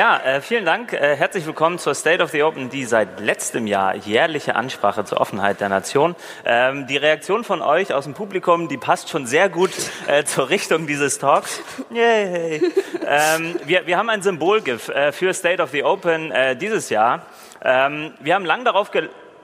Ja, äh, vielen Dank. Äh, herzlich willkommen zur State of the Open, die seit letztem Jahr jährliche Ansprache zur Offenheit der Nation. Ähm, die Reaktion von euch aus dem Publikum, die passt schon sehr gut äh, zur Richtung dieses Talks. Yay. Ähm, wir, wir haben ein Symbolgif äh, für State of the Open äh, dieses Jahr. Ähm, wir haben lang darauf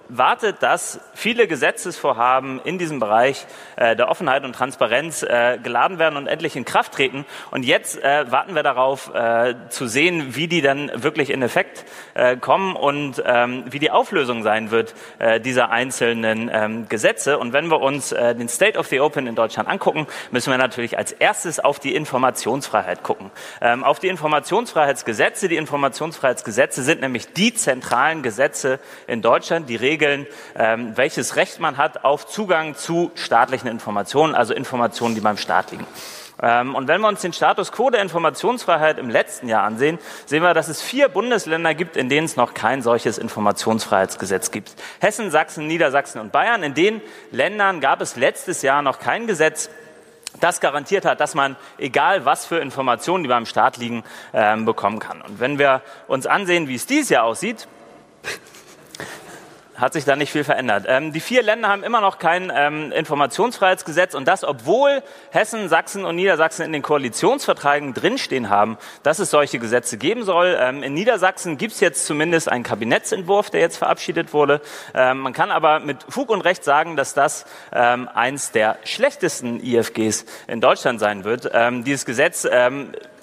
wartet, dass viele Gesetzesvorhaben in diesem Bereich äh, der Offenheit und Transparenz äh, geladen werden und endlich in Kraft treten. Und jetzt äh, warten wir darauf äh, zu sehen, wie die dann wirklich in Effekt äh, kommen und ähm, wie die Auflösung sein wird äh, dieser einzelnen ähm, Gesetze. Und wenn wir uns den State of the Open in Deutschland angucken, müssen wir natürlich als erstes auf die Informationsfreiheit gucken. Ähm, auf die Informationsfreiheitsgesetze. Die Informationsfreiheitsgesetze sind nämlich die zentralen Gesetze in Deutschland, die regeln regeln, ähm, welches Recht man hat auf Zugang zu staatlichen Informationen, also Informationen, die beim Staat liegen. Ähm, und wenn wir uns den Status quo der Informationsfreiheit im letzten Jahr ansehen, sehen wir, dass es vier Bundesländer gibt, in denen es noch kein solches Informationsfreiheitsgesetz gibt. Hessen, Sachsen, Niedersachsen und Bayern. In den Ländern gab es letztes Jahr noch kein Gesetz, das garantiert hat, dass man, egal was für Informationen, die beim Staat liegen, ähm, bekommen kann. Und wenn wir uns ansehen, wie es dieses Jahr aussieht, hat sich da nicht viel verändert. Ähm, die vier Länder haben immer noch kein ähm, Informationsfreiheitsgesetz und das, obwohl Hessen, Sachsen und Niedersachsen in den Koalitionsverträgen drinstehen haben, dass es solche Gesetze geben soll. Ähm, in Niedersachsen gibt es jetzt zumindest einen Kabinettsentwurf, der jetzt verabschiedet wurde. Ähm, man kann aber mit Fug und Recht sagen, dass das ähm, eins der schlechtesten IFGs in Deutschland sein wird. Ähm, dieses Gesetz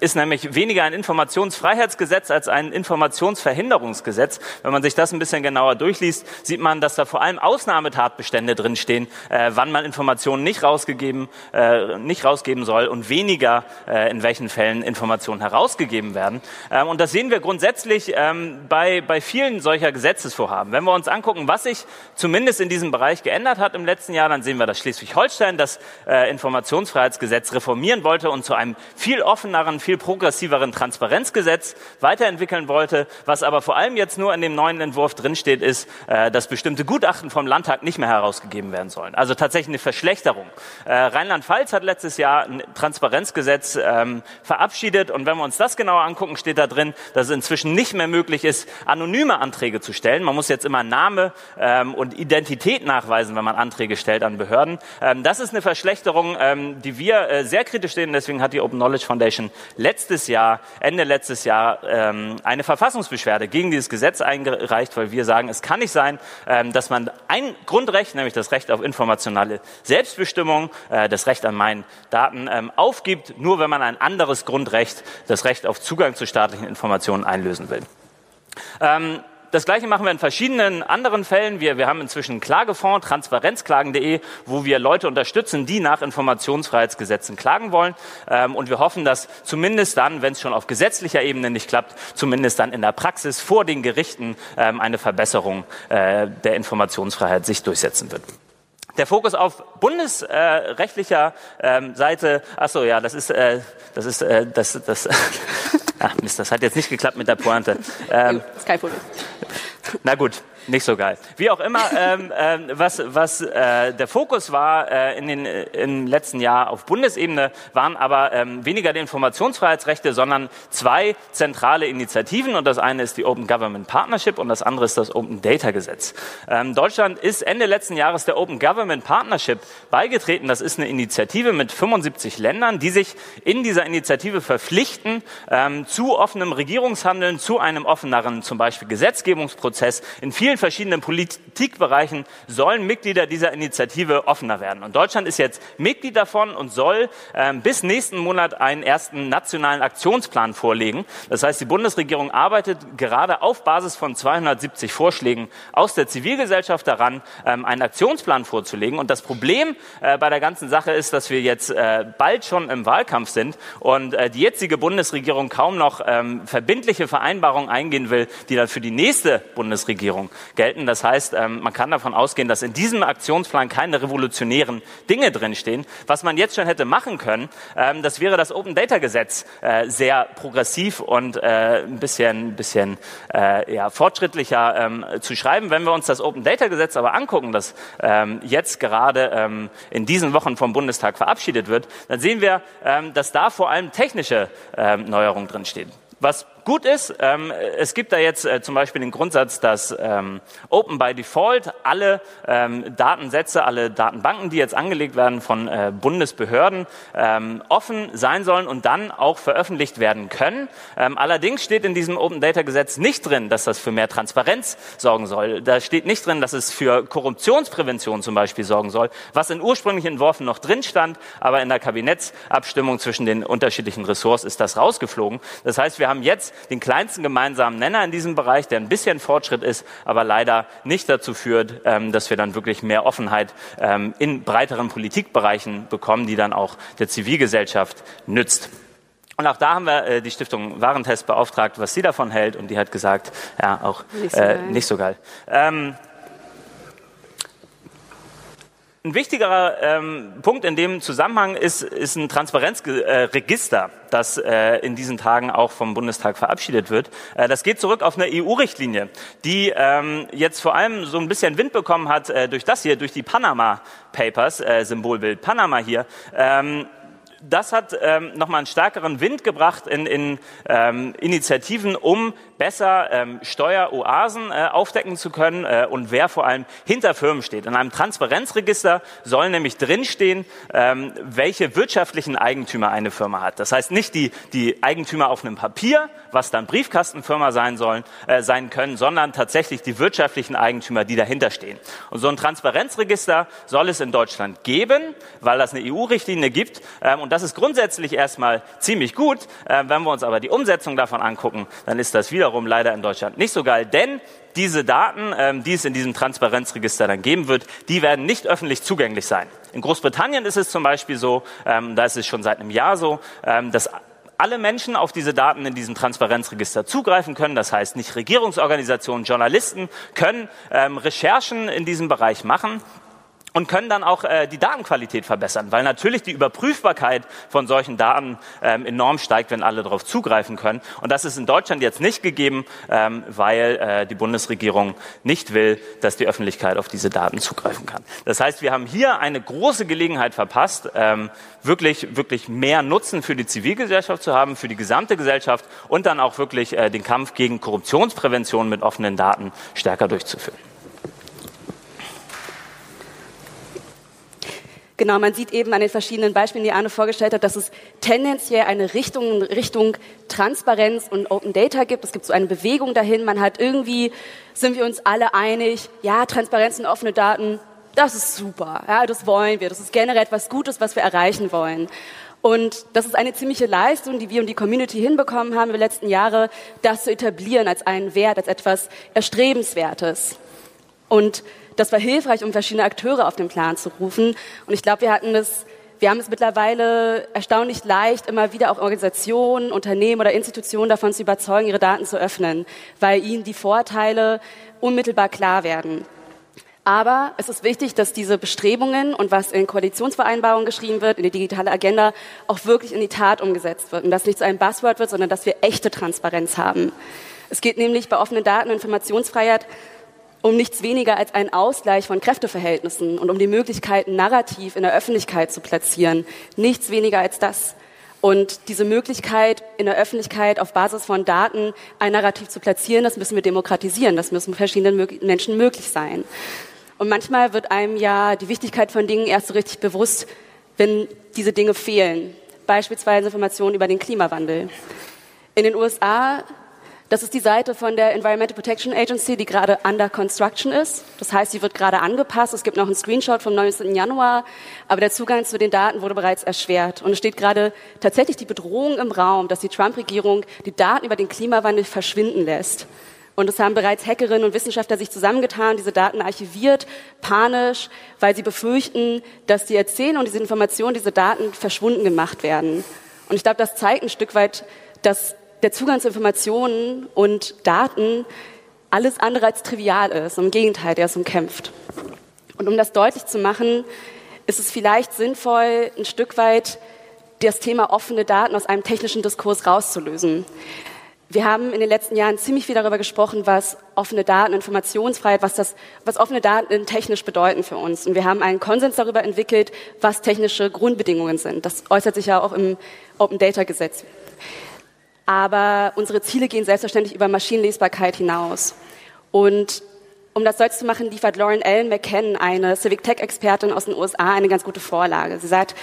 ist nämlich weniger ein Informationsfreiheitsgesetz als ein Informationsverhinderungsgesetz. Wenn man sich das ein bisschen genauer durchliest, sieht man, dass da vor allem Ausnahmetatbestände drinstehen, äh, wann man Informationen nicht rausgegeben, äh, nicht rausgeben soll und weniger äh, in welchen Fällen Informationen herausgegeben werden. Ähm, und das sehen wir grundsätzlich ähm, bei, bei vielen solcher Gesetzesvorhaben. Wenn wir uns angucken, was sich zumindest in diesem Bereich geändert hat im letzten Jahr, dann sehen wir, dass Schleswig-Holstein das äh, Informationsfreiheitsgesetz reformieren wollte und zu einem viel offeneren, viel progressiveren Transparenzgesetz weiterentwickeln wollte. Was aber vor allem jetzt nur in dem neuen Entwurf drinsteht, ist, äh, dass bestimmte Gutachten vom Landtag nicht mehr herausgegeben werden sollen. Also tatsächlich eine Verschlechterung. Äh, Rheinland-Pfalz hat letztes Jahr ein Transparenzgesetz ähm, verabschiedet und wenn wir uns das genauer angucken, steht da drin, dass es inzwischen nicht mehr möglich ist, anonyme Anträge zu stellen. Man muss jetzt immer Name ähm, und Identität nachweisen, wenn man Anträge stellt an Behörden. Ähm, das ist eine Verschlechterung, ähm, die wir äh, sehr kritisch sehen. Deswegen hat die Open Knowledge Foundation letztes Jahr, Ende letztes Jahr, ähm, eine Verfassungsbeschwerde gegen dieses Gesetz eingereicht, weil wir sagen, es kann nicht sein, dass man ein Grundrecht, nämlich das Recht auf informationale Selbstbestimmung, äh, das Recht an meinen Daten ähm, aufgibt, nur wenn man ein anderes Grundrecht, das Recht auf Zugang zu staatlichen Informationen einlösen will. Das Gleiche machen wir in verschiedenen anderen Fällen. Wir, wir haben inzwischen Klagefonds, transparenzklagen.de, wo wir Leute unterstützen, die nach Informationsfreiheitsgesetzen klagen wollen. Ähm, und wir hoffen, dass zumindest dann, wenn es schon auf gesetzlicher Ebene nicht klappt, zumindest dann in der Praxis vor den Gerichten ähm, eine Verbesserung äh, der Informationsfreiheit sich durchsetzen wird. Der Fokus auf bundesrechtlicher äh, ähm, Seite, ach so, ja, das ist, äh, das ist, äh, das, das, ach Mist, das hat jetzt nicht geklappt mit der Pointe. Ähm, ist kein Problem. Na gut, nicht so geil. Wie auch immer, ähm, ähm, was, was äh, der Fokus war äh, in den, äh, im letzten Jahr auf Bundesebene, waren aber ähm, weniger die Informationsfreiheitsrechte, sondern zwei zentrale Initiativen. Und das eine ist die Open Government Partnership und das andere ist das Open Data Gesetz. Ähm, Deutschland ist Ende letzten Jahres der Open Government Partnership beigetreten. Das ist eine Initiative mit 75 Ländern, die sich in dieser Initiative verpflichten ähm, zu offenem Regierungshandeln, zu einem offeneren zum Beispiel Gesetzgebungsprozess in vielen vielen verschiedenen Politikbereichen sollen Mitglieder dieser Initiative offener werden. Und Deutschland ist jetzt Mitglied davon und soll ähm, bis nächsten Monat einen ersten nationalen Aktionsplan vorlegen. Das heißt, die Bundesregierung arbeitet gerade auf Basis von 270 Vorschlägen aus der Zivilgesellschaft daran, ähm, einen Aktionsplan vorzulegen. Und das Problem äh, bei der ganzen Sache ist, dass wir jetzt äh, bald schon im Wahlkampf sind und äh, die jetzige Bundesregierung kaum noch ähm, verbindliche Vereinbarungen eingehen will, die dann für die nächste Bundesregierung gelten. Das heißt, ähm, man kann davon ausgehen, dass in diesem Aktionsplan keine revolutionären Dinge drinstehen. Was man jetzt schon hätte machen können, ähm, das wäre das Open Data Gesetz äh, sehr progressiv und äh, ein bisschen, bisschen äh, ja, fortschrittlicher ähm, zu schreiben. Wenn wir uns das Open Data Gesetz aber angucken, das jetzt gerade in diesen Wochen vom Bundestag verabschiedet wird, dann sehen wir, dass da vor allem technische Neuerungen drinstehen. Was gut ist. Ähm, es gibt da jetzt äh, zum Beispiel den Grundsatz, dass ähm, Open by Default alle ähm, Datensätze, alle Datenbanken, die jetzt angelegt werden von äh, Bundesbehörden, ähm, offen sein sollen und dann auch veröffentlicht werden können. Ähm, allerdings steht in diesem Open Data Gesetz nicht drin, dass das für mehr Transparenz sorgen soll. Da steht nicht drin, dass es für Korruptionsprävention zum Beispiel sorgen soll, was in ursprünglichen Entwurfen noch drin stand, aber in der Kabinettsabstimmung zwischen den unterschiedlichen Ressorts ist das rausgeflogen. Das heißt, wir haben jetzt den kleinsten gemeinsamen Nenner in diesem Bereich, der ein bisschen Fortschritt ist, aber leider nicht dazu führt, ähm, dass wir dann wirklich mehr Offenheit ähm, in breiteren Politikbereichen bekommen, die dann auch der Zivilgesellschaft nützt. Und auch da haben wir äh, die Stiftung Warentest beauftragt, was sie davon hält. Und die hat gesagt, ja, auch nicht so äh, geil. Nicht so geil. Ähm, ein wichtigerer ähm, Punkt in dem Zusammenhang ist, ist ein Transparenzregister, das äh, in diesen Tagen auch vom Bundestag verabschiedet wird. Äh, das geht zurück auf eine EU-Richtlinie, die ähm, jetzt vor allem so ein bisschen Wind bekommen hat äh, durch das hier, durch die Panama Papers, äh, Symbolbild Panama hier. Ähm, das hat ähm, nochmal einen stärkeren Wind gebracht in, in ähm, Initiativen, um besser ähm, Steueroasen äh, aufdecken zu können äh, und wer vor allem hinter Firmen steht. In einem Transparenzregister soll nämlich drinstehen, ähm, welche wirtschaftlichen Eigentümer eine Firma hat. Das heißt nicht die, die Eigentümer auf einem Papier, was dann Briefkastenfirma sein sollen, äh, sein können, sondern tatsächlich die wirtschaftlichen Eigentümer, die dahinter stehen. Und so ein Transparenzregister soll es in Deutschland geben, weil das eine EU-Richtlinie gibt. Ähm, und das ist grundsätzlich erstmal ziemlich gut. Äh, wenn wir uns aber die Umsetzung davon angucken, dann ist das wiederum leider in Deutschland nicht so geil, denn diese Daten, ähm, die es in diesem Transparenzregister dann geben wird, die werden nicht öffentlich zugänglich sein. In Großbritannien ist es zum Beispiel so, ähm, da ist es schon seit einem Jahr so, ähm, dass alle Menschen auf diese Daten in diesem Transparenzregister zugreifen können. Das heißt, nicht Regierungsorganisationen, Journalisten können ähm, Recherchen in diesem Bereich machen und können dann auch äh, die Datenqualität verbessern, weil natürlich die Überprüfbarkeit von solchen Daten ähm, enorm steigt, wenn alle darauf zugreifen können. Und das ist in Deutschland jetzt nicht gegeben, ähm, weil äh, die Bundesregierung nicht will, dass die Öffentlichkeit auf diese Daten zugreifen kann. Das heißt, wir haben hier eine große Gelegenheit verpasst, ähm, wirklich, wirklich mehr Nutzen für die Zivilgesellschaft zu haben, für die gesamte Gesellschaft und dann auch wirklich äh, den Kampf gegen Korruptionsprävention mit offenen Daten stärker durchzuführen. Genau, man sieht eben an den verschiedenen Beispielen, die Arne vorgestellt hat, dass es tendenziell eine Richtung, Richtung Transparenz und Open Data gibt. Es gibt so eine Bewegung dahin. Man hat irgendwie, sind wir uns alle einig, ja, Transparenz und offene Daten, das ist super. Ja, das wollen wir. Das ist generell etwas Gutes, was wir erreichen wollen. Und das ist eine ziemliche Leistung, die wir und die Community hinbekommen haben über die letzten Jahre, das zu etablieren als einen Wert, als etwas Erstrebenswertes. Und das war hilfreich, um verschiedene Akteure auf den Plan zu rufen. Und ich glaube, wir hatten es wir haben es mittlerweile erstaunlich leicht, immer wieder auch Organisationen, Unternehmen oder Institutionen davon zu überzeugen, ihre Daten zu öffnen, weil ihnen die Vorteile unmittelbar klar werden. Aber es ist wichtig, dass diese Bestrebungen und was in Koalitionsvereinbarungen geschrieben wird, in die digitale Agenda, auch wirklich in die Tat umgesetzt wird und dass nicht so ein Buzzword wird, sondern dass wir echte Transparenz haben. Es geht nämlich bei offenen Daten und Informationsfreiheit um nichts weniger als einen Ausgleich von Kräfteverhältnissen und um die Möglichkeit, narrativ in der Öffentlichkeit zu platzieren. Nichts weniger als das. Und diese Möglichkeit, in der Öffentlichkeit auf Basis von Daten ein Narrativ zu platzieren, das müssen wir demokratisieren. Das müssen verschiedenen Menschen möglich sein. Und manchmal wird einem ja die Wichtigkeit von Dingen erst so richtig bewusst, wenn diese Dinge fehlen. Beispielsweise Informationen über den Klimawandel. In den USA das ist die Seite von der Environmental Protection Agency, die gerade under construction ist. Das heißt, sie wird gerade angepasst. Es gibt noch einen Screenshot vom 19. Januar, aber der Zugang zu den Daten wurde bereits erschwert. Und es steht gerade tatsächlich die Bedrohung im Raum, dass die Trump-Regierung die Daten über den Klimawandel verschwinden lässt. Und es haben bereits Hackerinnen und Wissenschaftler sich zusammengetan, diese Daten archiviert, panisch, weil sie befürchten, dass die Erzählungen und diese Informationen, diese Daten verschwunden gemacht werden. Und ich glaube, das zeigt ein Stück weit, dass der Zugang zu Informationen und Daten alles andere als trivial ist. Im Gegenteil, der ist umkämpft. Und um das deutlich zu machen, ist es vielleicht sinnvoll, ein Stück weit das Thema offene Daten aus einem technischen Diskurs rauszulösen. Wir haben in den letzten Jahren ziemlich viel darüber gesprochen, was offene Daten, Informationsfreiheit, was, das, was offene Daten technisch bedeuten für uns. Und wir haben einen Konsens darüber entwickelt, was technische Grundbedingungen sind. Das äußert sich ja auch im Open Data Gesetz. Aber unsere Ziele gehen selbstverständlich über Maschinenlesbarkeit hinaus. Und um das deutlich zu machen, liefert Lauren Ellen McKen, eine Civic Tech Expertin aus den USA, eine ganz gute Vorlage. Sie sagt,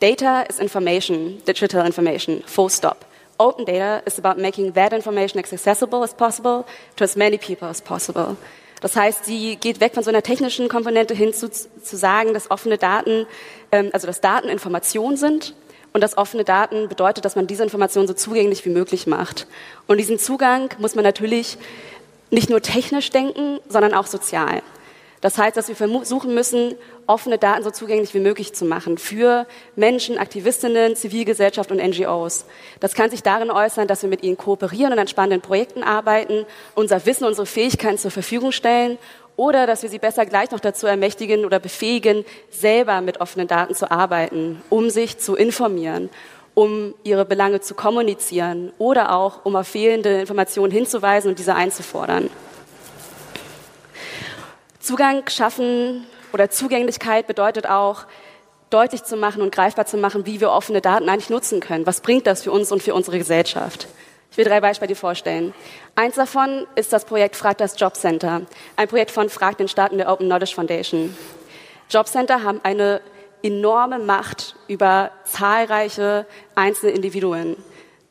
Data is information, digital information, full stop. Open data is about making that information as accessible as possible to as many people as possible. Das heißt, sie geht weg von so einer technischen Komponente hin zu, zu sagen, dass offene Daten, ähm, also dass Daten Informationen sind und dass offene Daten bedeutet, dass man diese Informationen so zugänglich wie möglich macht. Und diesen Zugang muss man natürlich nicht nur technisch denken, sondern auch sozial. Das heißt, dass wir versuchen müssen, offene Daten so zugänglich wie möglich zu machen für Menschen, Aktivistinnen, Zivilgesellschaft und NGOs. Das kann sich darin äußern, dass wir mit ihnen kooperieren und an spannenden Projekten arbeiten, unser Wissen, unsere Fähigkeiten zur Verfügung stellen oder dass wir sie besser gleich noch dazu ermächtigen oder befähigen, selber mit offenen Daten zu arbeiten, um sich zu informieren, um ihre Belange zu kommunizieren oder auch um auf fehlende Informationen hinzuweisen und diese einzufordern. Zugang schaffen oder Zugänglichkeit bedeutet auch, deutlich zu machen und greifbar zu machen, wie wir offene Daten eigentlich nutzen können. Was bringt das für uns und für unsere Gesellschaft? Ich will drei Beispiele vorstellen. Eins davon ist das Projekt Frag das Jobcenter, ein Projekt von Frag den Staaten der Open Knowledge Foundation. Jobcenter haben eine enorme Macht über zahlreiche einzelne Individuen.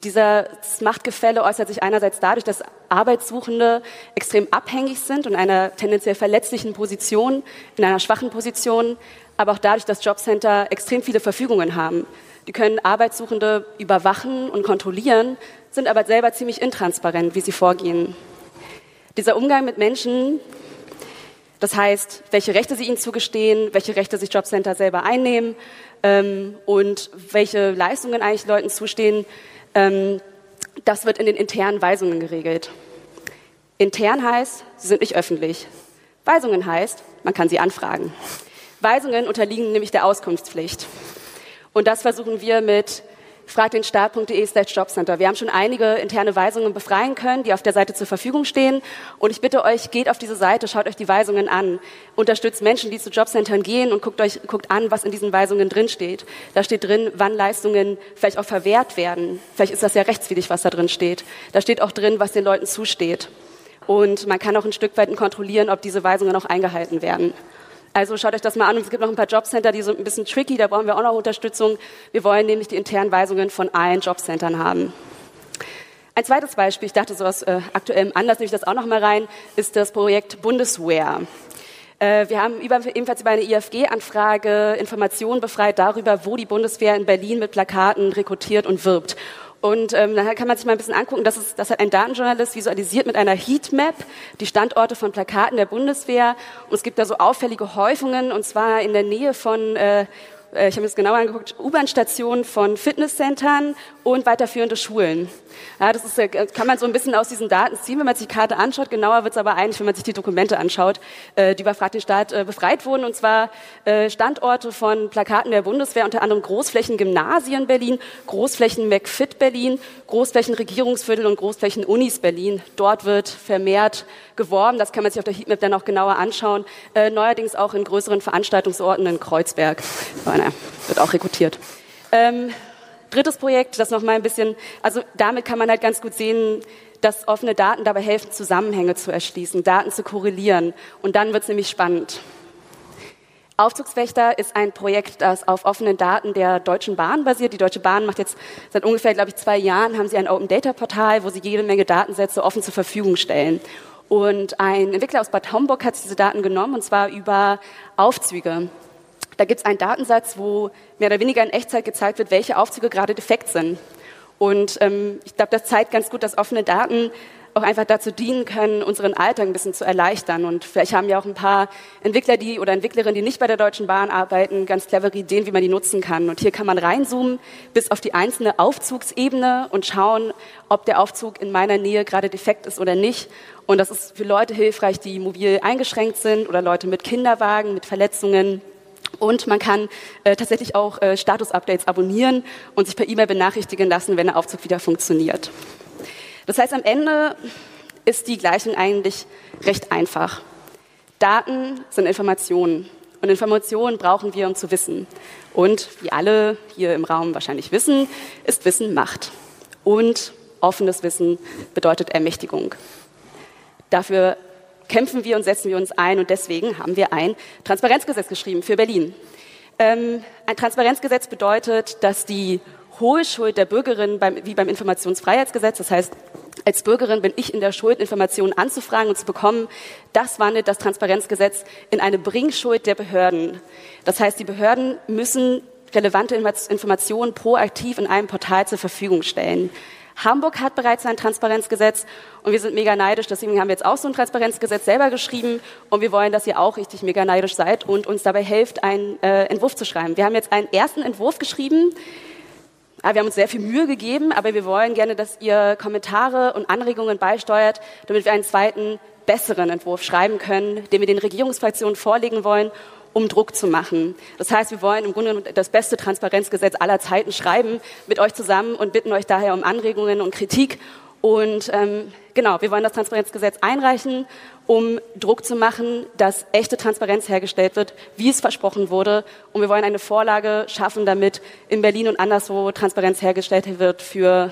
Dieses Machtgefälle äußert sich einerseits dadurch, dass Arbeitssuchende extrem abhängig sind und in einer tendenziell verletzlichen Position, in einer schwachen Position, aber auch dadurch, dass Jobcenter extrem viele Verfügungen haben. Die können Arbeitssuchende überwachen und kontrollieren, sind aber selber ziemlich intransparent, wie sie vorgehen. Dieser Umgang mit Menschen, das heißt, welche Rechte sie ihnen zugestehen, welche Rechte sich Jobcenter selber einnehmen ähm, und welche Leistungen eigentlich Leuten zustehen, das wird in den internen Weisungen geregelt. Intern heißt, sie sind nicht öffentlich. Weisungen heißt, man kann sie anfragen. Weisungen unterliegen nämlich der Auskunftspflicht. Und das versuchen wir mit fragdenstaat.de slash Jobcenter. Wir haben schon einige interne Weisungen befreien können, die auf der Seite zur Verfügung stehen. Und ich bitte euch, geht auf diese Seite, schaut euch die Weisungen an. Unterstützt Menschen, die zu Jobcentern gehen und guckt euch, guckt an, was in diesen Weisungen drin steht. Da steht drin, wann Leistungen vielleicht auch verwehrt werden. Vielleicht ist das ja rechtswidrig, was da drin steht. Da steht auch drin, was den Leuten zusteht. Und man kann auch ein Stück weit kontrollieren, ob diese Weisungen auch eingehalten werden. Also schaut euch das mal an. Es gibt noch ein paar Jobcenter, die sind ein bisschen tricky, da brauchen wir auch noch Unterstützung. Wir wollen nämlich die internen Weisungen von allen Jobcentern haben. Ein zweites Beispiel, ich dachte so aus äh, aktuellem Anlass nehme ich das auch noch mal rein, ist das Projekt Bundeswehr. Äh, wir haben ebenfalls über eine IFG-Anfrage Informationen befreit darüber, wo die Bundeswehr in Berlin mit Plakaten rekrutiert und wirbt. Und ähm, dann kann man sich mal ein bisschen angucken, das, ist, das hat ein Datenjournalist visualisiert mit einer Heatmap, die Standorte von Plakaten der Bundeswehr. Und es gibt da so auffällige Häufungen, und zwar in der Nähe von äh, äh, ich habe mir das genauer angeguckt, U-Bahn-Stationen von Fitnesscentern und weiterführende Schulen. Ja, das ist, äh, kann man so ein bisschen aus diesen Daten ziehen, wenn man sich die Karte anschaut. Genauer wird es aber eigentlich, wenn man sich die Dokumente anschaut, äh, die über Frag den Staat befreit wurden. Und zwar Standorte von Plakaten der Bundeswehr, unter anderem Großflächen Gymnasien Berlin, Großflächen McFit Berlin, Großflächen Regierungsviertel und Großflächen Unis Berlin. Dort wird vermehrt geworben. Das kann man sich auf der Heatmap dann auch genauer anschauen. neuerdings auch in größeren Veranstaltungsorten in Kreuzberg naja, wird auch rekrutiert. Ähm, drittes Projekt, das noch mal ein bisschen, also damit kann man halt ganz gut sehen, dass offene Daten dabei helfen, Zusammenhänge zu erschließen, Daten zu korrelieren. Und dann wird es nämlich spannend. Aufzugswächter ist ein Projekt, das auf offenen Daten der Deutschen Bahn basiert. Die Deutsche Bahn macht jetzt seit ungefähr, glaube ich, zwei Jahren haben sie ein Open Data Portal, wo sie jede Menge Datensätze offen zur Verfügung stellen. Und ein Entwickler aus Bad Homburg hat diese Daten genommen, und zwar über Aufzüge. Da gibt es einen Datensatz, wo mehr oder weniger in Echtzeit gezeigt wird, welche Aufzüge gerade defekt sind. Und ähm, ich glaube, das zeigt ganz gut, dass offene Daten auch einfach dazu dienen können, unseren Alltag ein bisschen zu erleichtern. Und vielleicht haben ja auch ein paar Entwickler die, oder Entwicklerinnen, die nicht bei der Deutschen Bahn arbeiten, ganz clevere Ideen, wie man die nutzen kann. Und hier kann man reinzoomen bis auf die einzelne Aufzugsebene und schauen, ob der Aufzug in meiner Nähe gerade defekt ist oder nicht. Und das ist für Leute hilfreich, die mobil eingeschränkt sind oder Leute mit Kinderwagen, mit Verletzungen und man kann äh, tatsächlich auch äh, Status-Updates abonnieren und sich per E-Mail benachrichtigen lassen, wenn der Aufzug wieder funktioniert. Das heißt, am Ende ist die Gleichung eigentlich recht einfach. Daten sind Informationen und Informationen brauchen wir, um zu wissen. Und wie alle hier im Raum wahrscheinlich wissen, ist Wissen Macht. Und offenes Wissen bedeutet Ermächtigung. Dafür kämpfen wir und setzen wir uns ein und deswegen haben wir ein Transparenzgesetz geschrieben für Berlin. Ähm, ein Transparenzgesetz bedeutet, dass die hohe Schuld der Bürgerin beim, wie beim Informationsfreiheitsgesetz, das heißt, als Bürgerin bin ich in der Schuld, Informationen anzufragen und zu bekommen. Das wandelt das Transparenzgesetz in eine Bringschuld der Behörden. Das heißt, die Behörden müssen relevante Informationen proaktiv in einem Portal zur Verfügung stellen. Hamburg hat bereits ein Transparenzgesetz und wir sind mega neidisch. Deswegen haben wir jetzt auch so ein Transparenzgesetz selber geschrieben und wir wollen, dass ihr auch richtig mega neidisch seid und uns dabei helft, einen äh, Entwurf zu schreiben. Wir haben jetzt einen ersten Entwurf geschrieben. Ah, wir haben uns sehr viel Mühe gegeben, aber wir wollen gerne, dass ihr Kommentare und Anregungen beisteuert, damit wir einen zweiten, besseren Entwurf schreiben können, den wir den Regierungsfraktionen vorlegen wollen um Druck zu machen. Das heißt, wir wollen im Grunde das beste Transparenzgesetz aller Zeiten schreiben mit euch zusammen und bitten euch daher um Anregungen und Kritik. Und ähm, genau, wir wollen das Transparenzgesetz einreichen, um Druck zu machen, dass echte Transparenz hergestellt wird, wie es versprochen wurde. Und wir wollen eine Vorlage schaffen, damit in Berlin und anderswo Transparenz hergestellt wird für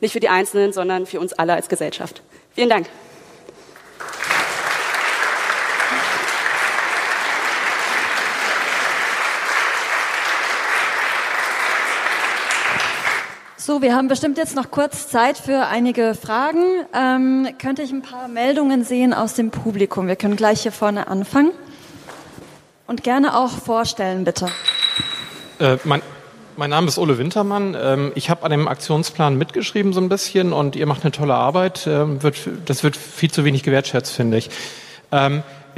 nicht für die Einzelnen, sondern für uns alle als Gesellschaft. Vielen Dank. So, wir haben bestimmt jetzt noch kurz Zeit für einige Fragen. Ähm, könnte ich ein paar Meldungen sehen aus dem Publikum? Wir können gleich hier vorne anfangen. Und gerne auch vorstellen, bitte. Äh, mein, mein, Name ist Ole Wintermann. Ähm, ich habe an dem Aktionsplan mitgeschrieben so ein bisschen und ihr macht eine tolle Arbeit. Ähm, wird, das wird viel zu wenig gewertschätzt, finde ich.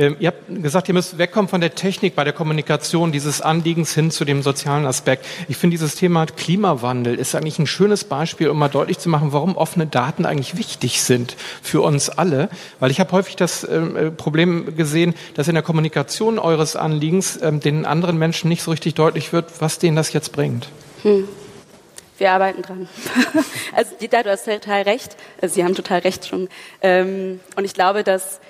Ähm, ihr habt gesagt, ihr müsst wegkommen von der Technik bei der Kommunikation dieses Anliegens hin zu dem sozialen Aspekt. Ich finde dieses Thema Klimawandel ist eigentlich ein schönes Beispiel, um mal deutlich zu machen, warum offene Daten eigentlich wichtig sind für uns alle. Weil ich habe häufig das ähm, äh, Problem gesehen, dass in der Kommunikation eures Anliegens ähm, den anderen Menschen nicht so richtig deutlich wird, was denen das jetzt bringt. Hm. Wir arbeiten dran. also Dieter, du hast total recht. Also Sie haben total recht schon. Und ich glaube, dass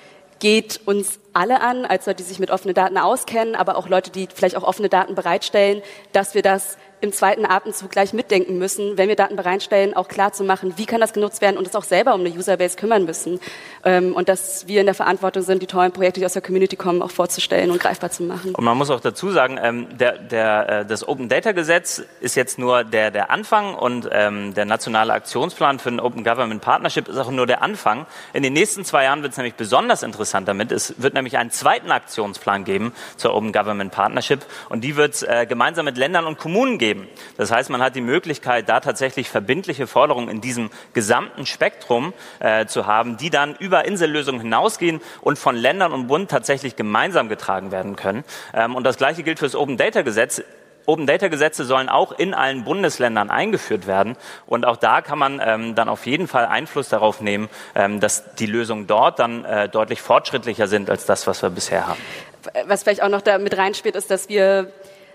geht uns alle an, als Leute, die sich mit offenen Daten auskennen, aber auch Leute, die vielleicht auch offene Daten bereitstellen, dass wir das im zweiten Atemzug gleich mitdenken müssen, wenn wir Daten bereitstellen, auch klar zu machen, wie kann das genutzt werden und uns auch selber um eine Userbase kümmern müssen. Ähm, und dass wir in der Verantwortung sind, die tollen Projekte, die aus der Community kommen, auch vorzustellen und greifbar zu machen. Und man muss auch dazu sagen, ähm, der, der, äh, das Open Data Gesetz ist jetzt nur der, der Anfang und ähm, der nationale Aktionsplan für ein Open Government Partnership ist auch nur der Anfang. In den nächsten zwei Jahren wird es nämlich besonders interessant damit. Es wird nämlich einen zweiten Aktionsplan geben zur Open Government Partnership und die wird es äh, gemeinsam mit Ländern und Kommunen geben geben. Das heißt, man hat die Möglichkeit, da tatsächlich verbindliche Forderungen in diesem gesamten Spektrum äh, zu haben, die dann über Insellösungen hinausgehen und von Ländern und Bund tatsächlich gemeinsam getragen werden können. Ähm, und das Gleiche gilt für das Open Data Gesetz. Open Data Gesetze sollen auch in allen Bundesländern eingeführt werden. Und auch da kann man ähm, dann auf jeden Fall Einfluss darauf nehmen, ähm, dass die Lösungen dort dann äh, deutlich fortschrittlicher sind als das, was wir bisher haben. Was vielleicht auch noch da mit reinspielt, ist, dass wir,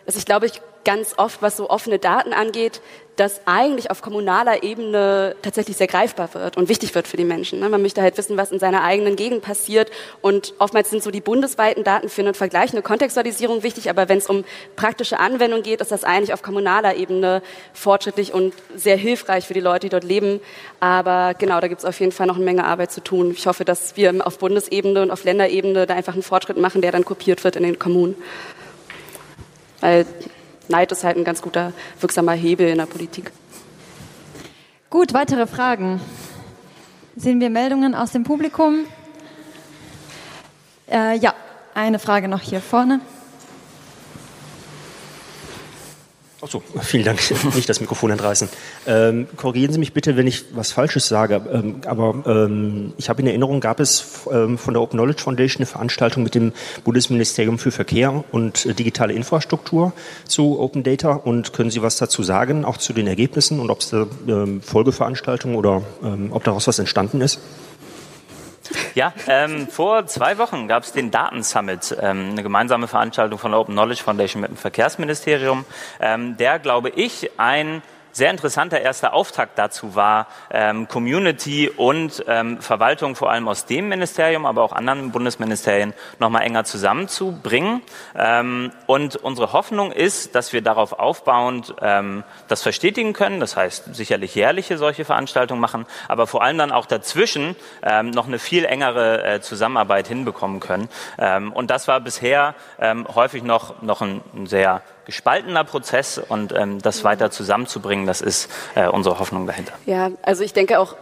dass ich glaube, ich ganz oft, was so offene Daten angeht, das eigentlich auf kommunaler Ebene tatsächlich sehr greifbar wird und wichtig wird für die Menschen. Ne? Man möchte halt wissen, was in seiner eigenen Gegend passiert und oftmals sind so die bundesweiten Daten für einen Vergleich, eine Kontextualisierung wichtig, aber wenn es um praktische Anwendung geht, ist das eigentlich auf kommunaler Ebene fortschrittlich und sehr hilfreich für die Leute, die dort leben. Aber genau, da gibt es auf jeden Fall noch eine Menge Arbeit zu tun. Ich hoffe, dass wir auf Bundesebene und auf Länderebene da einfach einen Fortschritt machen, der dann kopiert wird in den Kommunen. Weil Neid ist halt ein ganz guter, wirksamer Hebel in der Politik. Gut, weitere Fragen? Sehen wir Meldungen aus dem Publikum? Äh, ja, eine Frage noch hier vorne. Achso, vielen Dank. Nicht das Mikrofon entreißen. Ähm, korrigieren Sie mich bitte, wenn ich was Falsches sage. Ähm, aber ähm, ich habe in Erinnerung, gab es ähm, von der Open Knowledge Foundation eine Veranstaltung mit dem Bundesministerium für Verkehr und äh, digitale Infrastruktur zu Open Data. Und können Sie was dazu sagen, auch zu den Ergebnissen und ob es da ähm, Folgeveranstaltungen oder ähm, ob daraus was entstanden ist? Ja, ähm, vor zwei Wochen gab es den Datensummit, ähm, eine gemeinsame Veranstaltung von der Open Knowledge Foundation mit dem Verkehrsministerium, ähm, der, glaube ich, ein sehr interessanter erster Auftakt dazu war, ähm, Community und ähm, Verwaltung vor allem aus dem Ministerium, aber auch anderen Bundesministerien nochmal enger zusammenzubringen. Ähm, und unsere Hoffnung ist, dass wir darauf aufbauend ähm, das verstetigen können. Das heißt, sicherlich jährliche solche Veranstaltungen machen, aber vor allem dann auch dazwischen ähm, noch eine viel engere äh, Zusammenarbeit hinbekommen können. Ähm, und das war bisher ähm, häufig noch, noch ein, ein sehr gespaltener Prozess und ähm, das weiter zusammenzubringen, das ist äh, unsere Hoffnung dahinter. Ja, also ich denke auch,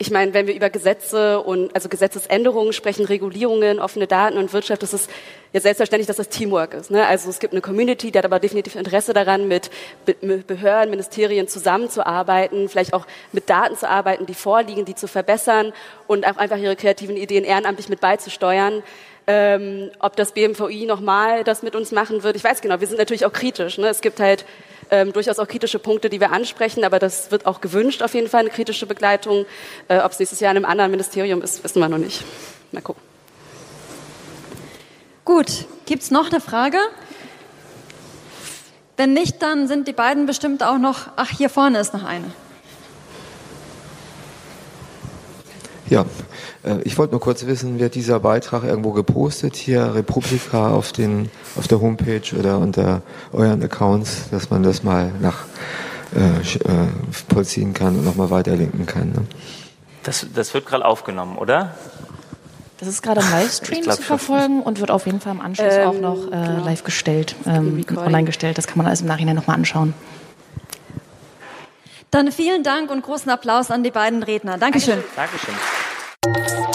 ich meine, wenn wir über Gesetze und also Gesetzesänderungen sprechen, Regulierungen, offene Daten und Wirtschaft, das ist ja selbstverständlich, dass das Teamwork ist. Ne? Also es gibt eine Community, die hat aber definitiv Interesse daran, mit, Behörden, Ministerien zusammenzuarbeiten, vielleicht auch mit Daten zu arbeiten, die vorliegen, die zu verbessern und auch einfach ihre kreativen Ideen ehrenamtlich mit beizusteuern. Ähm, ob das BMVI nochmal das mit uns machen wird, ich weiß genau, wir sind natürlich auch kritisch. Ne? Es gibt halt ähm, durchaus auch kritische Punkte, die wir ansprechen, aber das wird auch gewünscht, auf jeden Fall eine kritische Begleitung. Äh, ob es nächstes Jahr in einem anderen Ministerium ist, wissen wir noch nicht. Mal gucken. Gut, gibt es noch eine Frage? Wenn nicht, dann sind die beiden bestimmt auch noch. Ach, hier vorne ist noch eine. Ja, äh, ich wollte nur kurz wissen, wird dieser Beitrag irgendwo gepostet, hier Republika auf, den, auf der Homepage oder unter euren Accounts, dass man das mal nach äh, äh vollziehen kann und nochmal weiterlinken kann. Ne? Das, das wird gerade aufgenommen, oder? Das ist gerade im Livestream zu verfolgen und wird auf jeden Fall im Anschluss ähm, auch noch äh, genau. live gestellt, ähm, online gestellt. Das kann man alles im Nachhinein nochmal anschauen. Dann vielen Dank und großen Applaus an die beiden Redner. Dankeschön. Dankeschön. Dankeschön.